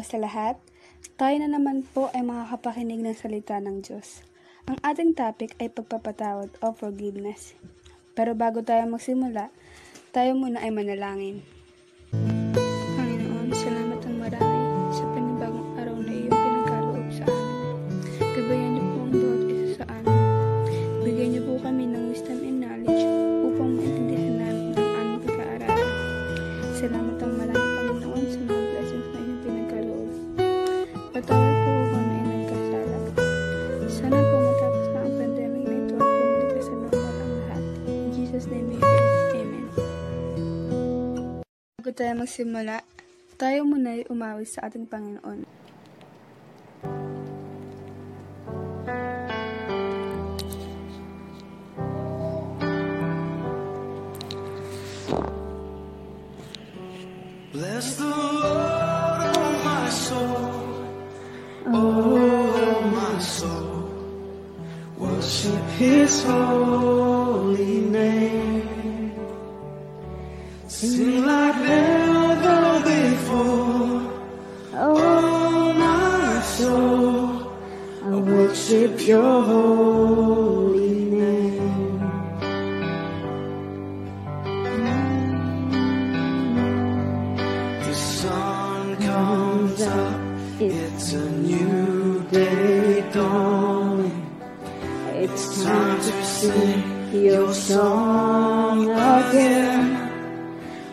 araw sa lahat. Tayo na naman po ay makakapakinig ng salita ng Diyos. Ang ating topic ay pagpapatawad o forgiveness. Pero bago tayo magsimula, tayo muna ay manalangin. Tayo magsimula, tayo muna ay umawi sa ating Panginoon. Bless the Lord, oh my soul, oh my soul. Worship His holy name. Sing like never worship Your holy name. The sun comes up, it's a new day dawning. It's time to sing your song again.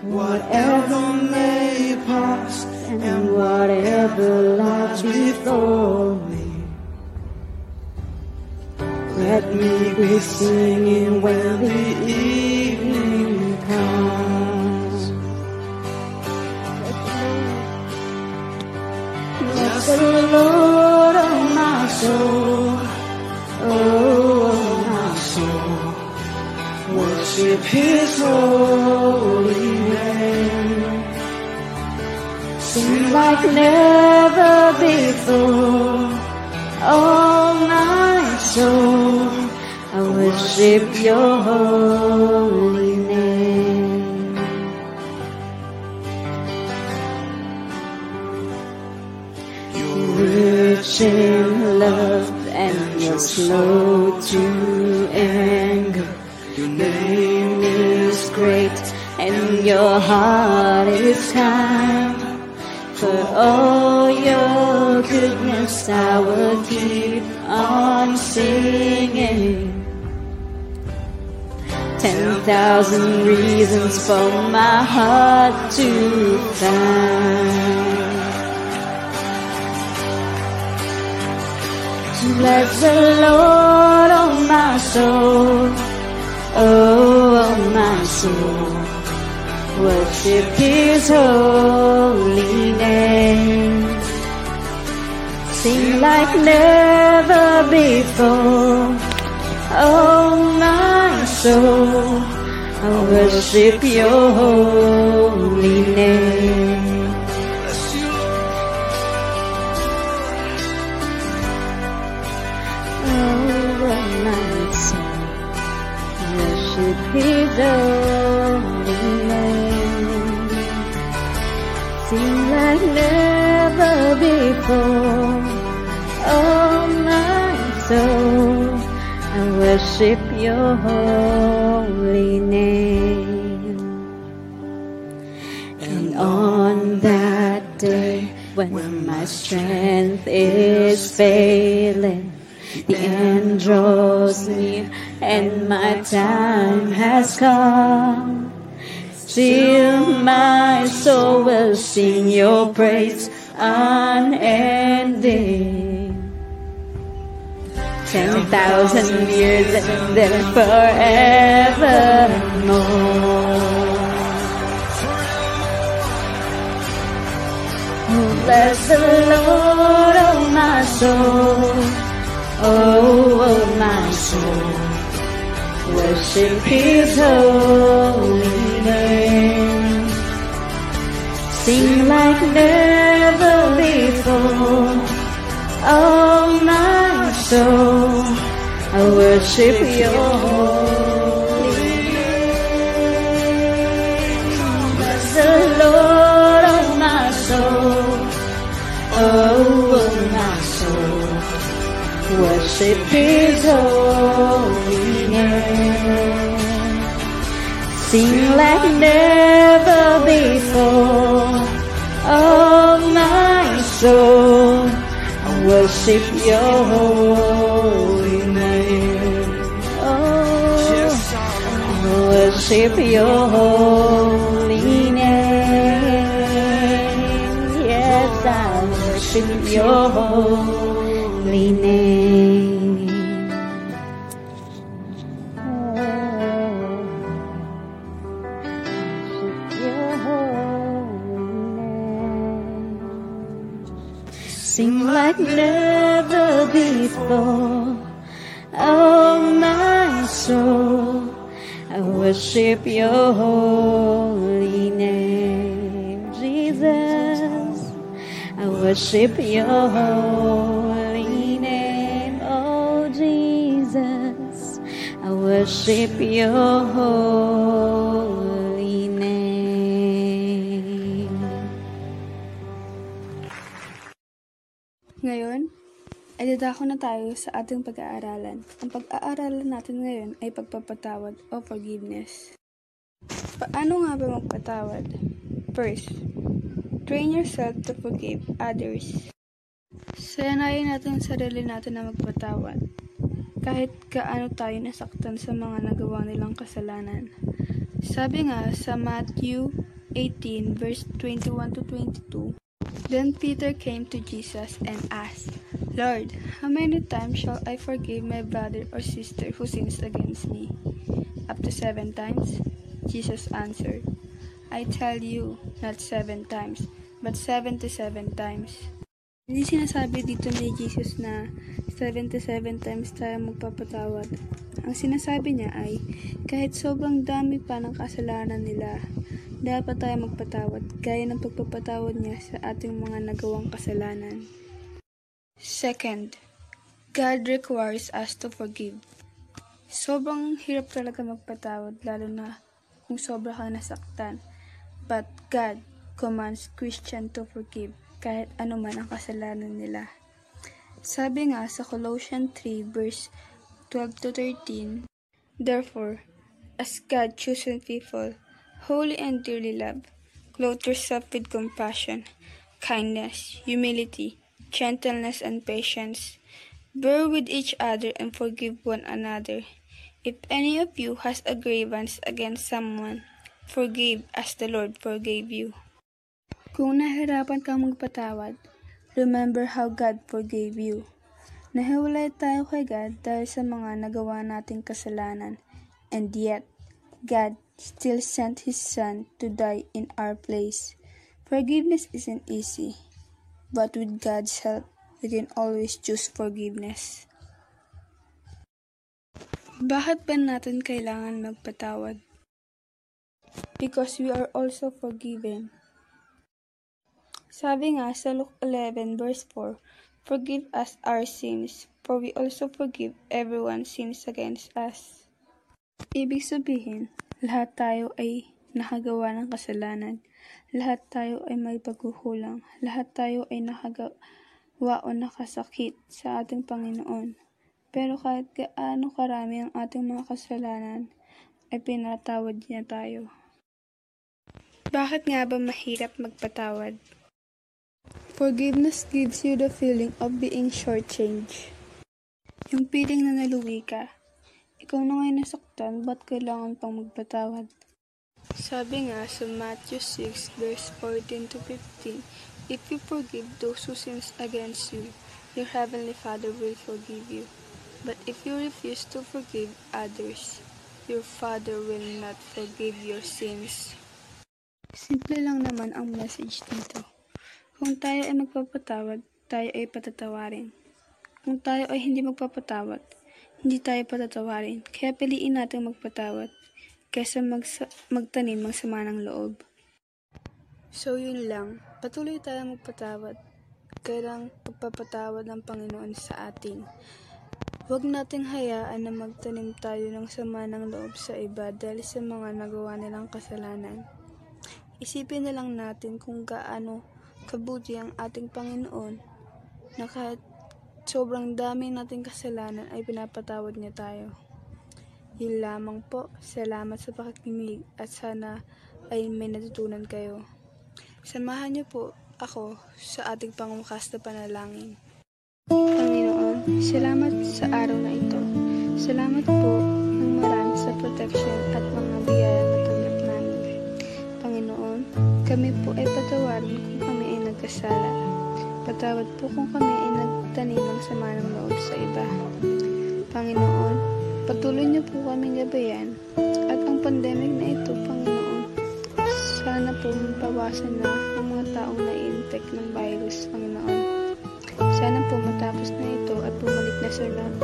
Whatever may pass and whatever lies before Let me be singing when the evening comes. Bless the Lord, oh my soul, oh my soul. Worship His holy name. Sing like never before, oh my soul. Worship Your holy name. You're rich in love and you're slow to anger. Your name is great and your heart is kind. For all your goodness I will keep on singing. Ten thousand reasons for my heart to find. Bless the Lord, oh my soul, oh, oh my soul. Worship His holy name. Sing like never before, oh soul. I worship Your holy name. Oh, my soul, worship His holy name. Sing like never before. Worship Your holy name. And on that day when my strength is failing, the end draws near and my time has come. Still my soul will sing your praise unending. Ten thousand years and then forevermore. Bless the Lord, oh my soul, oh, my soul. Worship His holy name. Sing like never before, oh worship your holy name. The Lord, of my soul, oh, oh my soul, worship His holy name. Sing like never before, oh my soul, worship your holy worship Your holy name. Yes, I worship Your holy name. Sing like never before. Oh, my soul, I worship your holy name, Jesus. I worship your holy name, oh Jesus. I worship your holy name. Ngayon, ay dadako na tayo sa ating pag-aaralan. Ang pag-aaralan natin ngayon ay pagpapatawad o forgiveness. Paano nga ba magpatawad? First, train yourself to forgive others. Sanayin natin sarili natin na magpatawad. Kahit gaano tayo nasaktan sa mga nagawa nilang kasalanan. Sabi nga sa Matthew 18 verse 21 to 22, Then Peter came to Jesus and asked, Lord, how many times shall I forgive my brother or sister who sins against me? Up to seven times? Jesus answered, I tell you, not seven times, but seventy-seven times. Hindi sinasabi dito ni Jesus na 77 times tayo magpapatawad. Ang sinasabi niya ay, kahit sobrang dami pa ng kasalanan nila, dapat tayo magpatawad gaya ng pagpapatawad niya sa ating mga nagawang kasalanan. Second, God requires us to forgive. Sobrang hirap talaga magpatawad lalo na kung sobra kang nasaktan. But God commands Christian to forgive kahit anuman ang kasalanan nila. Sabi nga sa Colossians 3 verse 12 to 13, Therefore, as God chosen people, holy and dearly loved, clothe yourself with compassion, kindness, humility, gentleness, and patience. Bear with each other and forgive one another. If any of you has a grievance against someone, forgive as the Lord forgave you. Kung nahirapan kang magpatawad, remember how God forgave you. Nahiwalay tayo kay God dahil sa mga nagawa nating kasalanan, and yet, God still sent His Son to die in our place. Forgiveness isn't easy, but with God's help, we can always choose forgiveness. Bakit ba natin kailangan magpatawad? Because we are also forgiven. Sabi nga sa Luke 11 verse 4, Forgive us our sins, for we also forgive everyone sins against us. Ibig sabihin, lahat tayo ay nakagawa ng kasalanan. Lahat tayo ay may pagkukulang. Lahat tayo ay nakagawa o nakasakit sa ating Panginoon. Pero kahit gaano karami ang ating mga kasalanan, ay pinatawad niya tayo. Bakit nga ba mahirap magpatawad? Forgiveness gives you the feeling of being shortchanged. Yung feeling na naluwi ka. Ikaw na ngayon nasaktan, ba't kailangan pang magpatawad? Sabi nga sa Matthew 6 verse 14 to 15, If you forgive those who sins against you, your heavenly Father will forgive you. But if you refuse to forgive others, your Father will not forgive your sins. Simple lang naman ang message dito. Kung tayo ay magpapatawad, tayo ay patatawarin. Kung tayo ay hindi magpapatawad, hindi tayo patatawarin. Kaya piliin natin magpatawad kaysa magsa- magtanim ng sama ng loob. So yun lang, patuloy tayo magpatawad. Kailang pagpapatawad ng Panginoon sa atin. Huwag nating hayaan na magtanim tayo ng sama ng loob sa iba dahil sa mga nagawa nilang kasalanan. Isipin na lang natin kung gaano kabuti ang ating Panginoon na kahit sobrang dami nating kasalanan ay pinapatawad niya tayo. Yun lamang po. Salamat sa pakikinig at sana ay may natutunan kayo. Samahan niyo po ako sa ating pangwakas na panalangin. Panginoon, salamat sa araw na ito. Salamat po ng marami sa protection at mga biyaya na tanggap namin. Panginoon, kami po ay patawarin kung kami ay nagkasala. Patawad po kung kami ay nagtanim ng sama ng loob sa iba. Panginoon, patuloy niyo po kaming gabayan at ang pandemic na ito, Panginoon, sana po mabawasan na ang mga taong na-infect ng virus, Panginoon. Sana po matapos na ito at bumalik na norm.